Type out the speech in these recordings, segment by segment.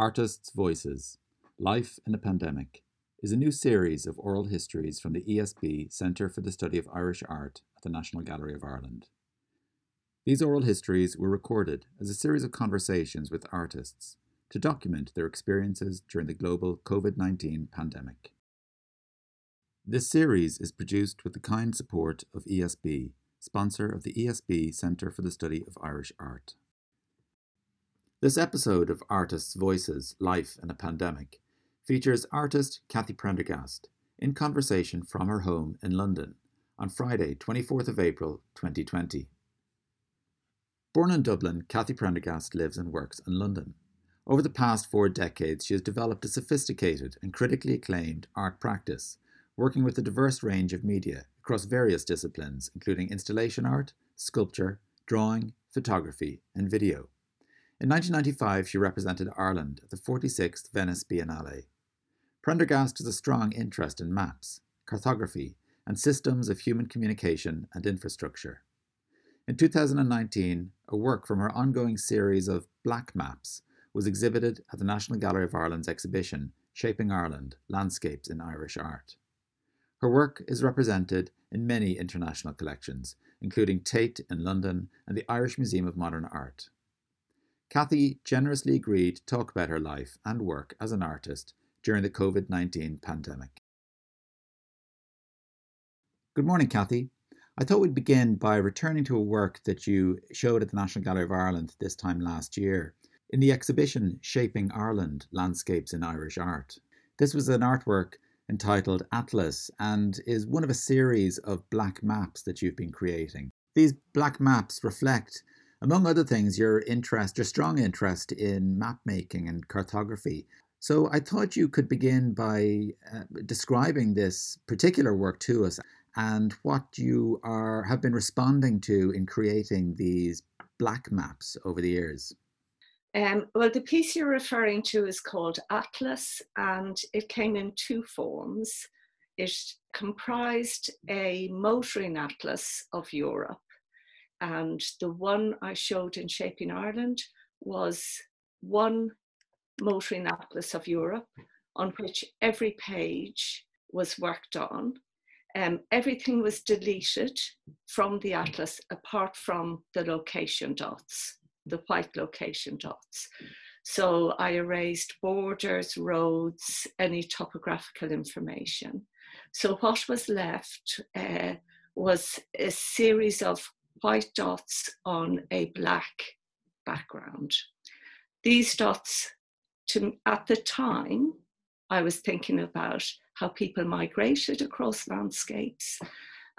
Artists' Voices Life in a Pandemic is a new series of oral histories from the ESB Centre for the Study of Irish Art at the National Gallery of Ireland. These oral histories were recorded as a series of conversations with artists to document their experiences during the global COVID 19 pandemic. This series is produced with the kind support of ESB, sponsor of the ESB Centre for the Study of Irish Art. This episode of Artists' Voices Life in a Pandemic features artist Kathy Prendergast in conversation from her home in London on Friday, 24th of April 2020. Born in Dublin, Kathy Prendergast lives and works in London. Over the past four decades, she has developed a sophisticated and critically acclaimed art practice, working with a diverse range of media across various disciplines, including installation art, sculpture, drawing, photography, and video. In 1995, she represented Ireland at the 46th Venice Biennale. Prendergast has a strong interest in maps, cartography, and systems of human communication and infrastructure. In 2019, a work from her ongoing series of Black Maps was exhibited at the National Gallery of Ireland's exhibition Shaping Ireland Landscapes in Irish Art. Her work is represented in many international collections, including Tate in London and the Irish Museum of Modern Art. Kathy generously agreed to talk about her life and work as an artist during the COVID 19 pandemic. Good morning, Kathy. I thought we'd begin by returning to a work that you showed at the National Gallery of Ireland this time last year in the exhibition Shaping Ireland Landscapes in Irish Art. This was an artwork entitled Atlas and is one of a series of black maps that you've been creating. These black maps reflect among other things, your interest, your strong interest in map making and cartography. So I thought you could begin by uh, describing this particular work to us and what you are have been responding to in creating these black maps over the years. Um, well, the piece you're referring to is called Atlas, and it came in two forms. It comprised a motoring atlas of Europe and the one I showed in Shaping Ireland was one motoring atlas of Europe on which every page was worked on. Um, everything was deleted from the atlas apart from the location dots, the white location dots. So I erased borders, roads, any topographical information. So what was left uh, was a series of white dots on a black background. These dots, to, at the time, I was thinking about how people migrated across landscapes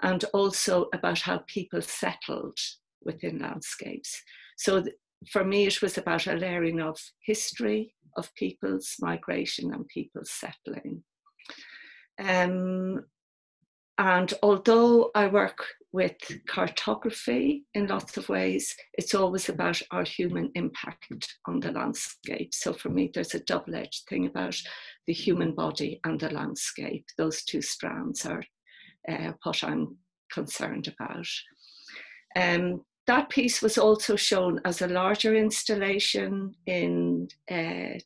and also about how people settled within landscapes. So th- for me, it was about a layering of history of people's migration and people's settling. Um, and although I work with cartography in lots of ways, it's always about our human impact on the landscape. So for me, there's a double edged thing about the human body and the landscape. Those two strands are uh, what I'm concerned about. Um, that piece was also shown as a larger installation in uh,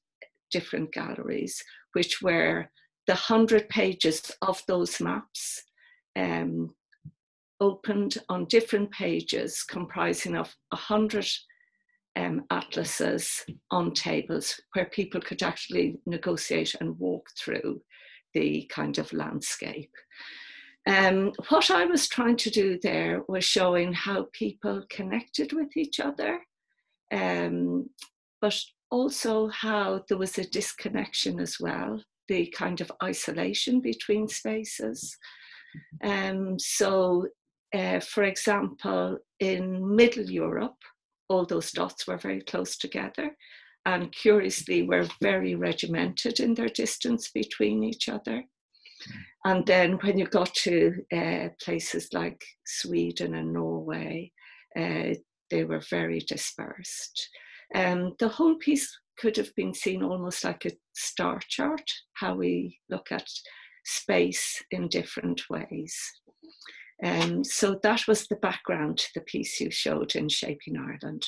different galleries, which were the 100 pages of those maps um, opened on different pages comprising of 100 um, atlases on tables where people could actually negotiate and walk through the kind of landscape. Um, what I was trying to do there was showing how people connected with each other, um, but also how there was a disconnection as well, the kind of isolation between spaces. Um, so, uh, for example, in Middle Europe, all those dots were very close together and curiously were very regimented in their distance between each other. And then when you got to uh, places like Sweden and Norway, uh, they were very dispersed. Um, the whole piece could have been seen almost like a star chart, how we look at space in different ways. Um, so that was the background to the piece you showed in Shaping Ireland.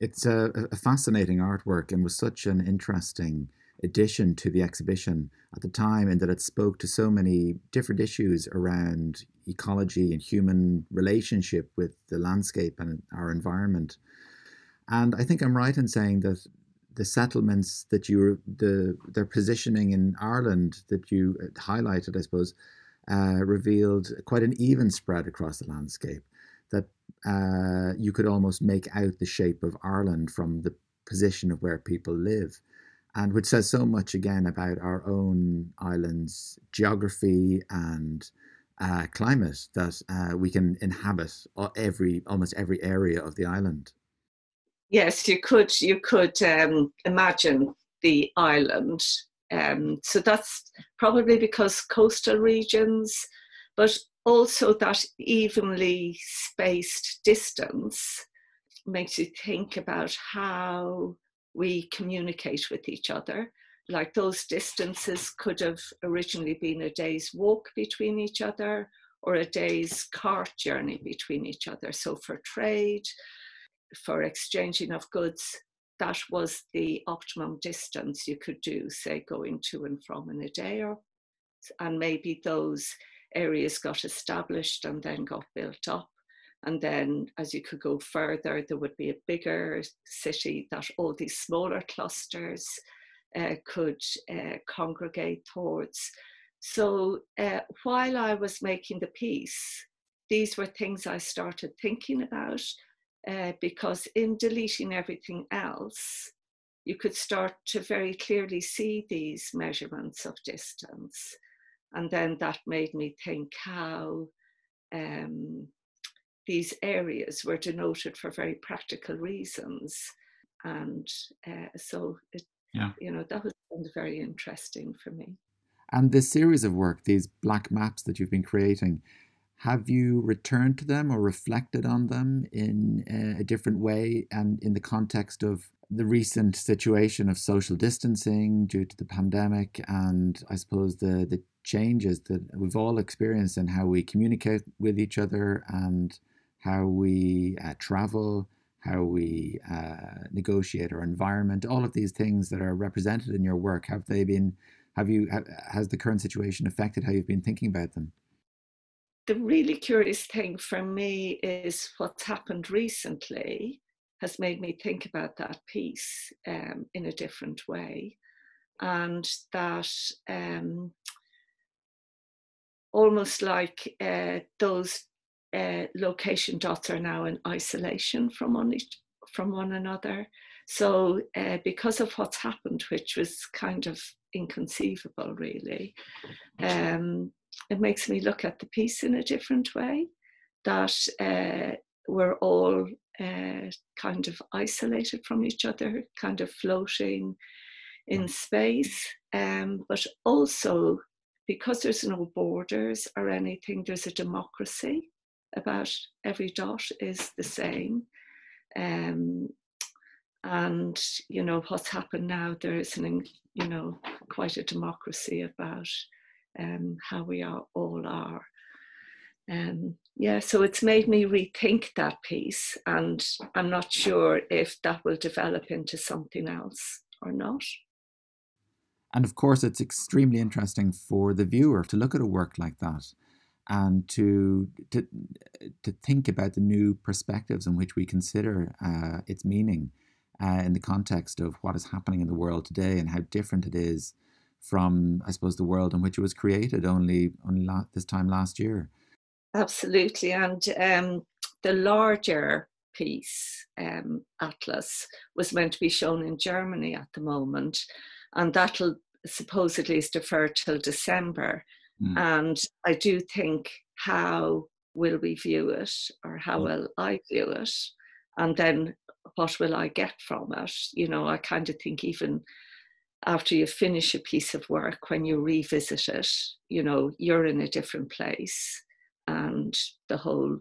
It's a, a fascinating artwork and was such an interesting addition to the exhibition at the time in that it spoke to so many different issues around ecology and human relationship with the landscape and our environment. And I think I'm right in saying that the settlements that you the their positioning in Ireland that you highlighted, I suppose, uh, revealed quite an even spread across the landscape. That uh, you could almost make out the shape of Ireland from the position of where people live and which says so much again about our own island's geography and uh, climate that uh, we can inhabit every almost every area of the island. Yes, you could. You could um, imagine the island. Um, so that's probably because coastal regions, but also that evenly spaced distance makes you think about how we communicate with each other. Like those distances could have originally been a day's walk between each other or a day's cart journey between each other. So for trade, for exchanging of goods, that was the optimum distance you could do, say, going to and from in a day or and maybe those areas got established and then got built up and then as you could go further, there would be a bigger city that all these smaller clusters uh, could uh, congregate towards. So uh, while I was making the piece, these were things I started thinking about uh, because in deleting everything else, you could start to very clearly see these measurements of distance. And then that made me think how um, these areas were denoted for very practical reasons. And uh, so, it, yeah. you know, that was very interesting for me. And this series of work, these black maps that you've been creating, have you returned to them or reflected on them in a different way and in the context of the recent situation of social distancing due to the pandemic and I suppose the the changes that we've all experienced in how we communicate with each other and how we uh, travel, how we uh, negotiate our environment, all of these things that are represented in your work, have they been, have you, has the current situation affected how you've been thinking about them? The really curious thing for me is what's happened recently has made me think about that piece um, in a different way. And that um, almost like uh, those uh, location dots are now in isolation from one, each, from one another. So, uh, because of what's happened, which was kind of inconceivable, really, um, it makes me look at the piece in a different way. That uh, we're all uh, kind of isolated from each other, kind of floating in space, um, but also because there's no borders or anything, there's a democracy about every dot is the same. Um, and you know what's happened now there is an you know quite a democracy about um, how we are all are. Um, yeah so it's made me rethink that piece and i'm not sure if that will develop into something else or not. And of course it's extremely interesting for the viewer to look at a work like that and to to to think about the new perspectives in which we consider uh, its meaning uh, in the context of what is happening in the world today and how different it is from, I suppose, the world in which it was created only only la- this time last year. Absolutely, and um, the larger piece, um, Atlas, was meant to be shown in Germany at the moment, and that'll supposedly is deferred till December. Mm. And I do think how will we view it or how will I view it? And then what will I get from it? You know, I kind of think even after you finish a piece of work, when you revisit it, you know, you're in a different place and the whole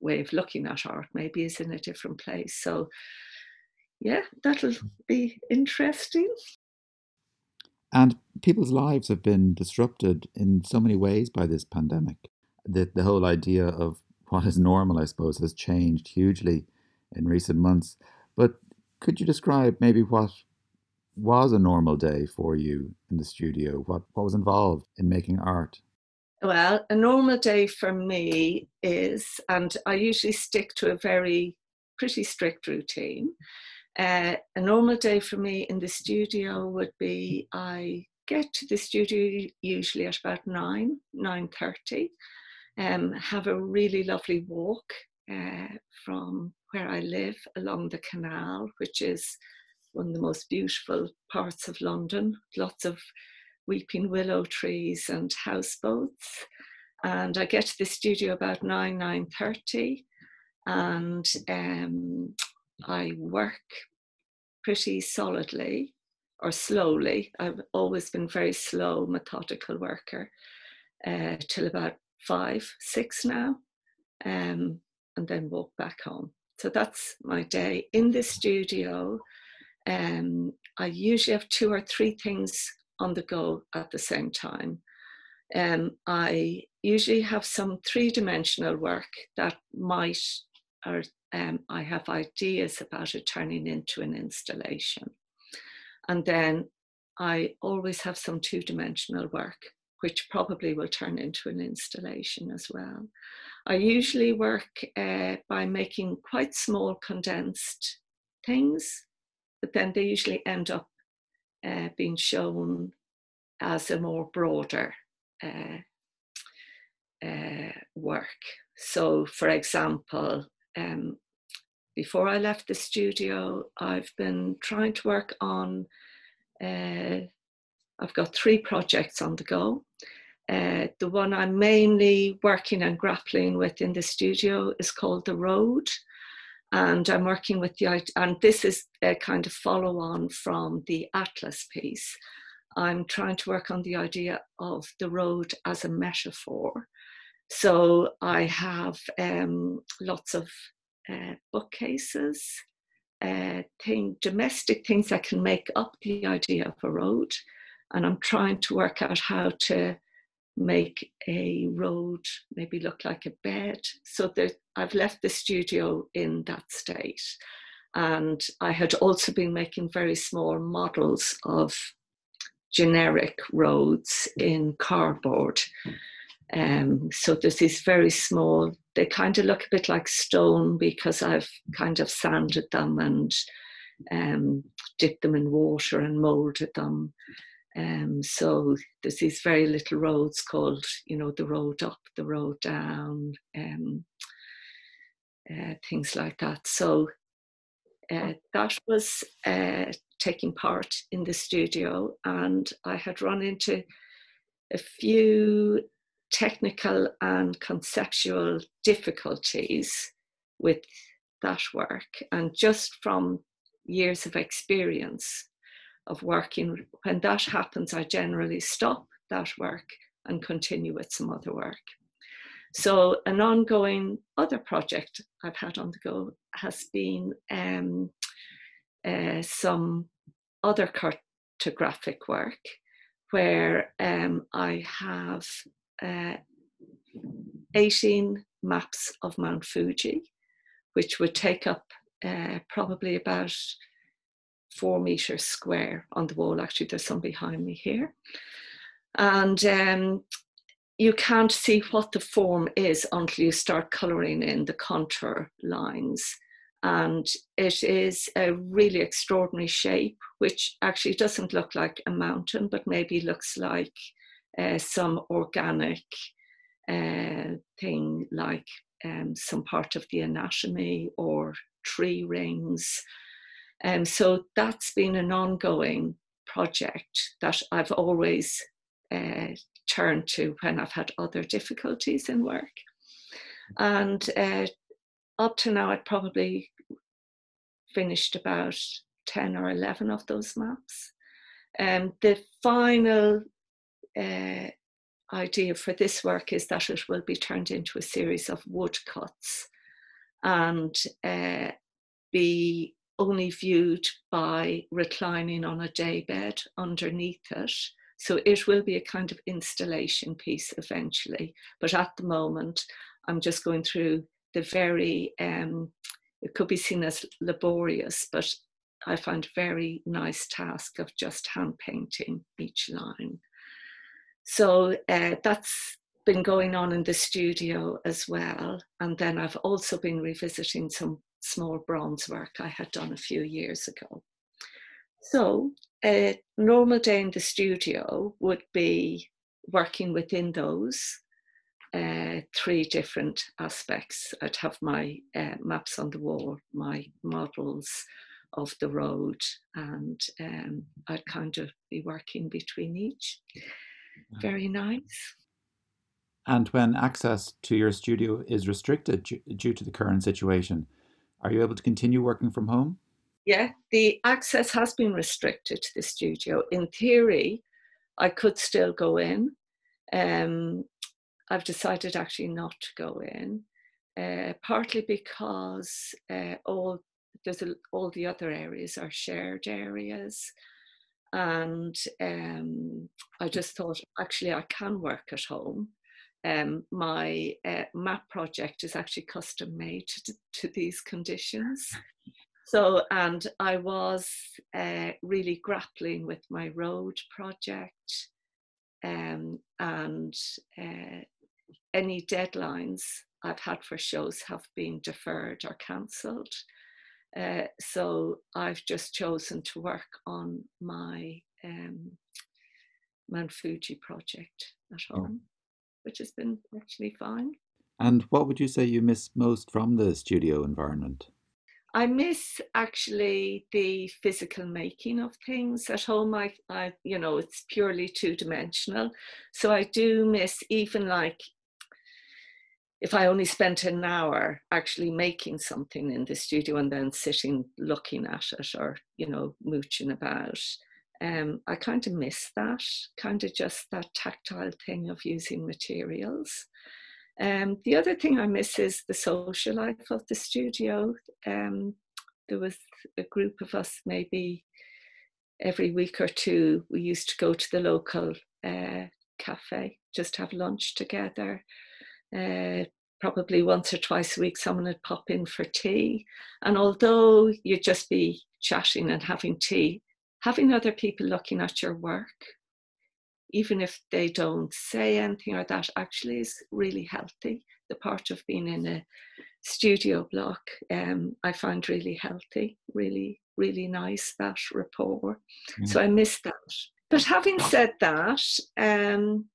way of looking at art maybe is in a different place. So, yeah, that'll be interesting. And people's lives have been disrupted in so many ways by this pandemic. The, the whole idea of what is normal, I suppose, has changed hugely in recent months. But Could you describe maybe what was a normal day for you in the studio? What what was involved in making art? Well, a normal day for me is, and I usually stick to a very pretty strict routine. Uh, a normal day for me in the studio would be I get to the studio usually at about nine, nine thirty. Um, have a really lovely walk uh, from where I live along the canal, which is one of the most beautiful parts of London. Lots of weeping willow trees and houseboats. And I get to the studio about nine, nine thirty, and um, I work pretty solidly or slowly. I've always been very slow, methodical worker uh, till about five, six now, um, and then walk back home. So that's my day in the studio. Um, I usually have two or three things on the go at the same time. Um, I usually have some three dimensional work that might, or um, I have ideas about it turning into an installation. And then I always have some two dimensional work, which probably will turn into an installation as well. I usually work uh, by making quite small condensed things, but then they usually end up uh, being shown as a more broader uh, uh work. So, for example, um, before I left the studio, I've been trying to work on, uh, I've got three projects on the go. Uh, the one I'm mainly working and grappling with in the studio is called The Road. And I'm working with the, and this is a kind of follow on from the Atlas piece. I'm trying to work on the idea of the road as a metaphor. So I have um, lots of uh, bookcases, uh, thing, domestic things that can make up the idea of a road. And I'm trying to work out how to make a road maybe look like a bed. So that I've left the studio in that state. And I had also been making very small models of generic roads in cardboard. Um, so there's these very small, they kind of look a bit like stone because I've kind of sanded them and um, dipped them in water and molded them. Um, so there's these very little roads called, you know, the road up, the road down, um, uh, things like that. So uh, that was uh, taking part in the studio, and I had run into a few technical and conceptual difficulties with that work. And just from years of experience of working, when that happens, I generally stop that work and continue with some other work. So, an ongoing other project I've had on the go has been um, uh, some other cartographic work where um, I have uh, 18 maps of Mount Fuji, which would take up uh, probably about four meters square on the wall. Actually, there's some behind me here. And um, you can't see what the form is until you start colouring in the contour lines. And it is a really extraordinary shape, which actually doesn't look like a mountain, but maybe looks like uh, some organic uh, thing like um, some part of the anatomy or tree rings. And um, so that's been an ongoing project that I've always uh, turned to when I've had other difficulties in work. And uh, up to now, I'd probably finished about 10 or 11 of those maps. Um, the final uh, idea for this work is that it will be turned into a series of woodcuts and uh, be only viewed by reclining on a daybed underneath it. So it will be a kind of installation piece eventually. But at the moment, I'm just going through the very, um, it could be seen as laborious, but I find very nice task of just hand painting each line. So uh, that's been going on in the studio as well. And then I've also been revisiting some small bronze work I had done a few years ago. So a normal day in the studio would be working within those uh, three different aspects. I'd have my uh, maps on the wall, my models of the road, and um, I'd kind of be working between each. Very nice. And when access to your studio is restricted due to the current situation, are you able to continue working from home? Yeah, the access has been restricted to the studio. In theory, I could still go in. Um, I've decided actually not to go in, uh, partly because uh, all there's a, all the other areas are shared areas, and um, I just thought actually I can work at home. Um, my uh, map project is actually custom made to, to these conditions. So, and I was uh, really grappling with my road project um, and uh, any deadlines I've had for shows have been deferred or cancelled. Uh, so I've just chosen to work on my um, Mount Fuji project at home, which has been actually fine. And what would you say you miss most from the studio environment? I miss actually the physical making of things at home. I, I you know, it's purely two dimensional. So I do miss even like if I only spent an hour actually making something in the studio and then sitting looking at it or, you know, mooching about, um, I kind of miss that, kind of just that tactile thing of using materials. Um, the other thing I miss is the social life of the studio. Um, there was a group of us, maybe every week or two, we used to go to the local uh, cafe, just have lunch together. Uh, probably once or twice a week, someone would pop in for tea. And although you'd just be chatting and having tea, having other people looking at your work even if they don't say anything or that actually is really healthy. The part of being in a studio block, um, I find really healthy, really, really nice, that rapport. Mm. So I miss that. But having said that, um,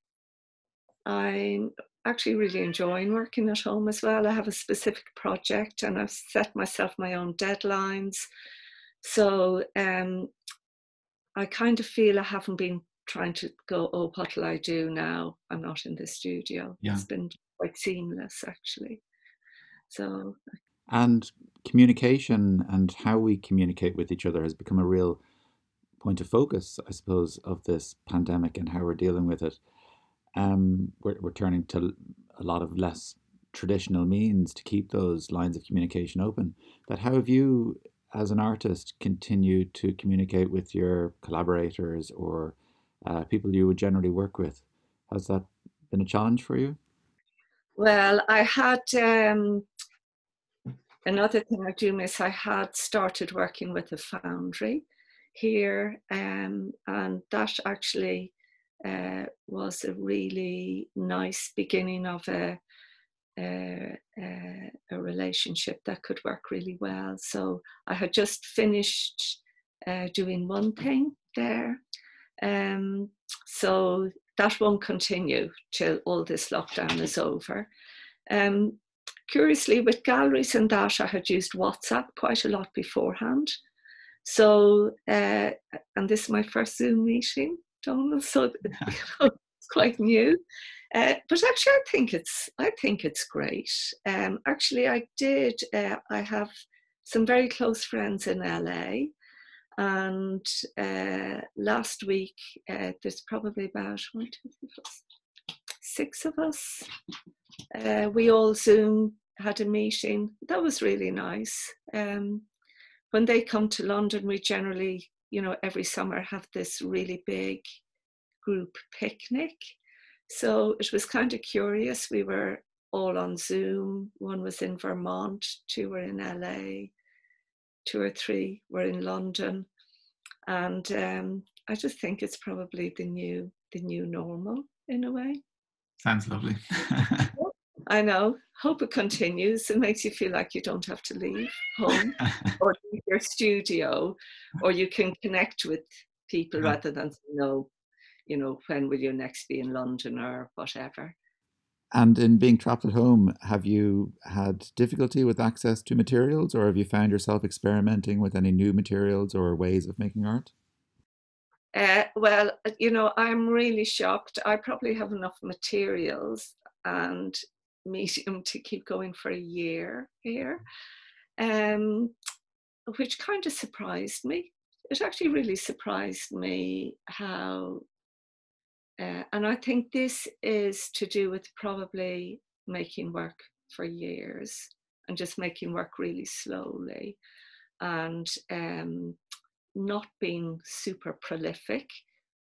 I'm actually really enjoying working at home as well. I have a specific project and I've set myself my own deadlines. So um, I kind of feel I haven't been trying to go, oh, what'll I do now? I'm not in the studio. Yeah. It's been quite seamless actually. So and communication and how we communicate with each other has become a real point of focus, I suppose, of this pandemic and how we're dealing with it. Um, we're, we're turning to a lot of less traditional means to keep those lines of communication open. That how have you, as an artist, continue to communicate with your collaborators or uh, people you would generally work with. Has that been a challenge for you? Well, I had um, another thing I do miss. I had started working with a foundry here, um, and that actually uh, was a really nice beginning of a, a, relationship that could work really well. So I had just finished uh, doing one thing there, um, so that won't continue till all this lockdown is over. Um, curiously, with galleries and that, I had used WhatsApp quite a lot beforehand. So, uh, and this is my first Zoom meeting, Donal. So it's quite new. Uh, but actually, I think it's I think it's great. Um, actually, I did. Uh, I have some very close friends in LA, and uh, last week, uh, there's probably about one, two, three, four, six of us. Uh, we all Zoom had a meeting. That was really nice. Um, when they come to London, we generally, you know, every summer have this really big group picnic. So it was kind of curious. We were all on Zoom. One was in Vermont, two were in LA two or three were in London, and um, I just think it's probably the new the new normal in a way. Sounds lovely. I know. Hope it continues. It makes you feel like you don't have to leave home or your studio, or you can connect with people yeah. rather than know, you know, when will you next be in London or whatever. And in being trapped at home, have you had difficulty with access to materials, or have you found yourself experimenting with any new materials or ways of making art? Uh, well, you know, I'm really shocked. I probably have enough materials and medium to keep going for a year here, um, which kind of surprised me. It actually really surprised me how uh, and I think this is to do with probably making work for years and just making work really slowly and um, not being super prolific.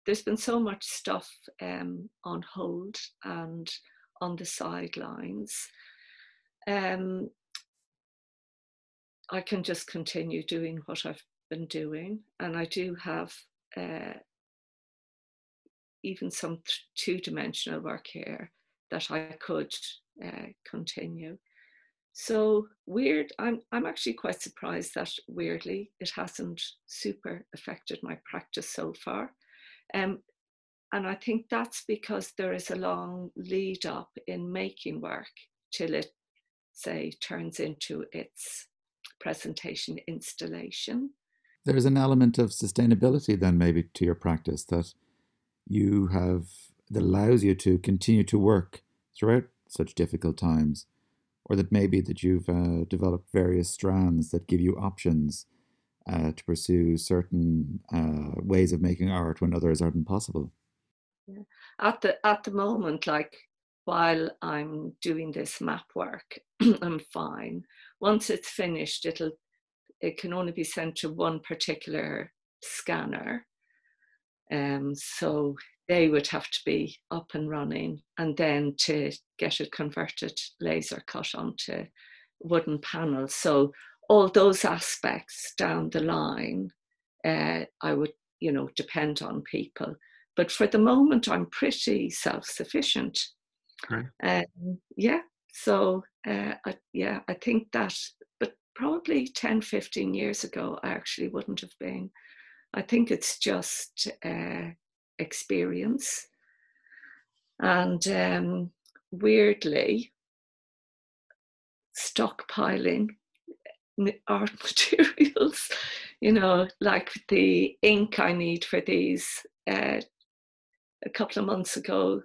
There's been so much stuff um, on hold and on the sidelines. Um, I can just continue doing what I've been doing, and I do have uh, even some two dimensional work here that I could uh, continue. So weird, I'm, I'm actually quite surprised that weirdly it hasn't super affected my practice so far. Um, and I think that's because there is a long lead up in making work till it, say, turns into its presentation installation. There is an element of sustainability then maybe to your practice that you have that allows you to continue to work throughout such difficult times, or that maybe that you've uh, developed various strands that give you options uh, to pursue certain uh, ways of making art when others aren't possible. Yeah. At the at the moment, like while I'm doing this map work, I'm fine. Once it's finished, it'll it can only be sent to one particular scanner um, so they would have to be up and running, and then to get it converted laser cut onto wooden panels. So all those aspects down the line, uh, I would, you know, depend on people. But for the moment, I'm pretty self-sufficient. Um, yeah. So uh, I, yeah, I think that. But probably 10, 15 years ago, I actually wouldn't have been. I think it's just uh, experience. And um, weirdly, stockpiling art materials, you know, like the ink I need for these. Uh, a couple of months ago,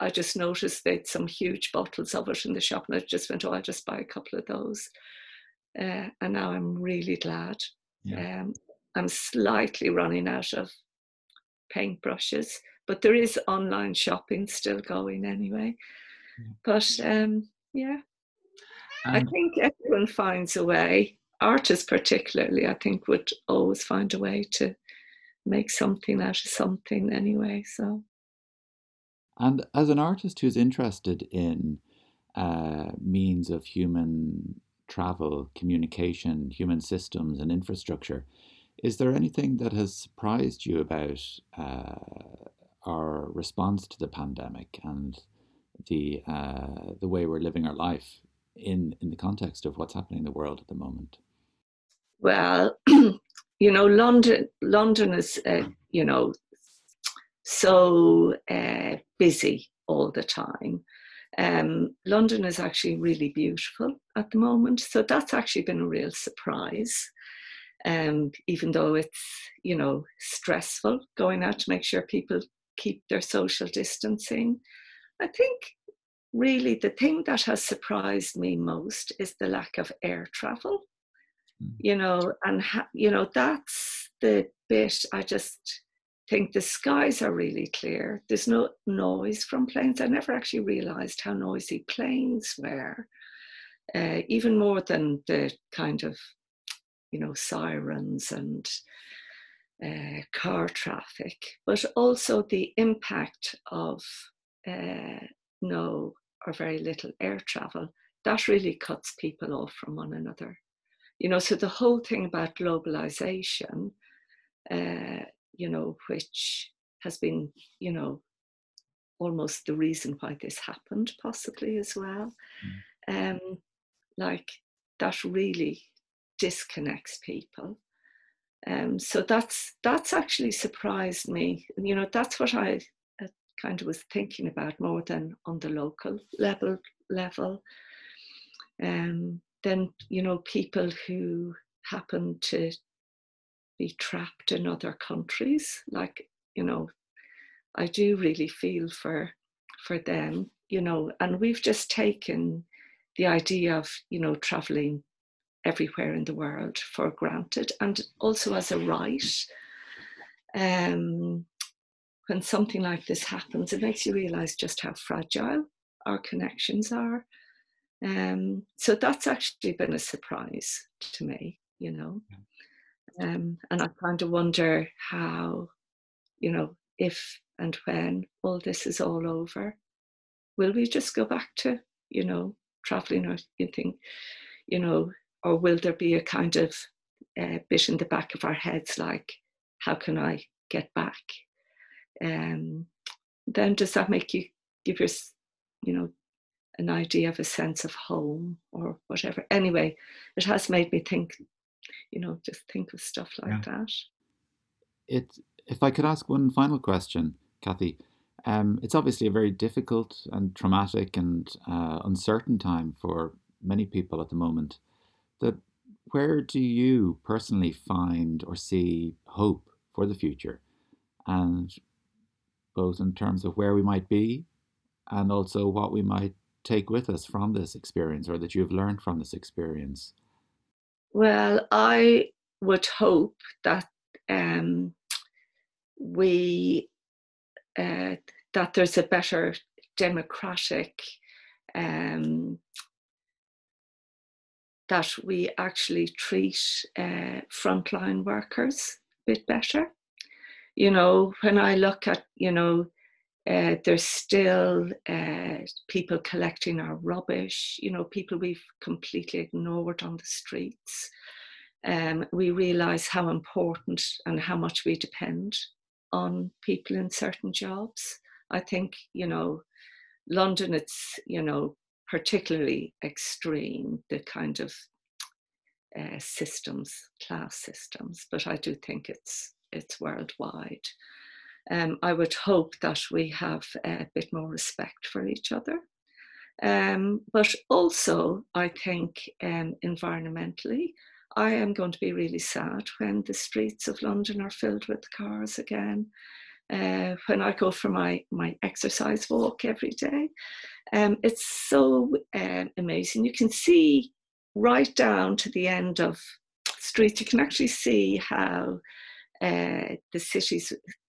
I just noticed they'd some huge bottles of it in the shop, and I just went, "Oh, I'll just buy a couple of those." Uh, and now I'm really glad. Yeah. Um, I'm slightly running out of paintbrushes, but there is online shopping still going anyway. But um, yeah, um, I think everyone finds a way. Artists, particularly, I think, would always find a way to make something out of something anyway. So, and as an artist who's interested in uh, means of human travel, communication, human systems, and infrastructure, is there anything that has surprised you about uh, our response to the pandemic and the uh, the way we're living our life in in the context of what's happening in the world at the moment? Well, you know, London London is uh, you know so uh, busy all the time. Um, London is actually really beautiful at the moment, so that's actually been a real surprise um, even though it's you know stressful going out to make sure people keep their social distancing. I think really the thing that has surprised me most is the lack of air travel. Mm. You know, and ha- you know that's the bit I just think the skies are really clear. There's no noise from planes. I never actually realized how noisy planes were, uh, even more than the kind of you know, sirens and uh, car traffic, but also the impact of uh, no or very little air travel. That really cuts people off from one another. You know, so the whole thing about globalization, uh, you know, which has been, you know, almost the reason why this happened, possibly as well. Mm. Um, like that really disconnects people. Um, so that's that's actually surprised me. You know, that's what I uh, kind of was thinking about more than on the local level. Level. Um, then you know, people who happen to be trapped in other countries, like you know, I do really feel for for them. You know, and we've just taken the idea of you know traveling everywhere in the world for granted and also as a right. Um, when something like this happens, it makes you realize just how fragile our connections are. Um, so that's actually been a surprise to me, you know. Um, and I kind of wonder how, you know, if and when all this is all over, will we just go back to, you know, traveling or you think, you know, or will there be a kind of uh, bit in the back of our heads like, how can I get back? Um, then does that make you give your, you know, an idea of a sense of home or whatever? Anyway, it has made me think, you know, just think of stuff like yeah. that. It, if I could ask one final question, Kathy, um, it's obviously a very difficult and traumatic and uh, uncertain time for many people at the moment that where do you personally find or see hope for the future? And both in terms of where we might be and also what we might take with us from this experience or that you've learned from this experience? Well, I would hope that um, we uh, that there's a better democratic um, that we actually treat uh, frontline workers a bit better. You know, when I look at, you know, uh, there's still uh, people collecting our rubbish, you know, people we've completely ignored on the streets. Um, we realize how important and how much we depend on people in certain jobs. I think, you know, London, it's, you know, particularly extreme, the kind of uh, systems, class systems, but I do think it's it's worldwide. Um, I would hope that we have a bit more respect for each other. Um, but also, I think um, environmentally, I am going to be really sad when the streets of London are filled with cars again. Uh, when I go for my, my exercise walk every day, um, it's so um, amazing. You can see right down to the end of streets, you can actually see how uh, the city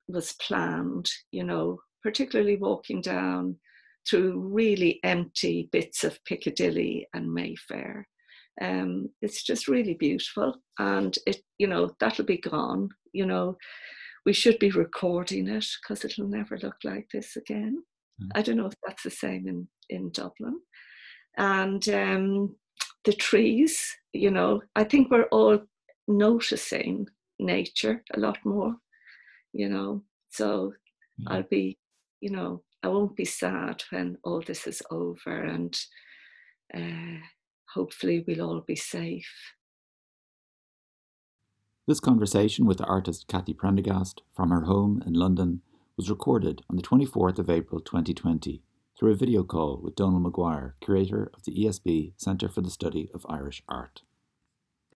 was planned, you know, particularly walking down through really empty bits of Piccadilly and Mayfair. Um, it's just really beautiful, and it, you know, that'll be gone. You know, we should be recording it because it'll never look like this again. Mm. I don't know if that's the same in in Dublin, and um, the trees. You know, I think we're all noticing nature a lot more. You know, so mm. I'll be, you know, I won't be sad when all this is over, and uh, hopefully we'll all be safe. This conversation with the artist Kathy Prendergast from her home in London was recorded on the 24th of April 2020 through a video call with Donal Maguire, curator of the ESB Centre for the Study of Irish Art.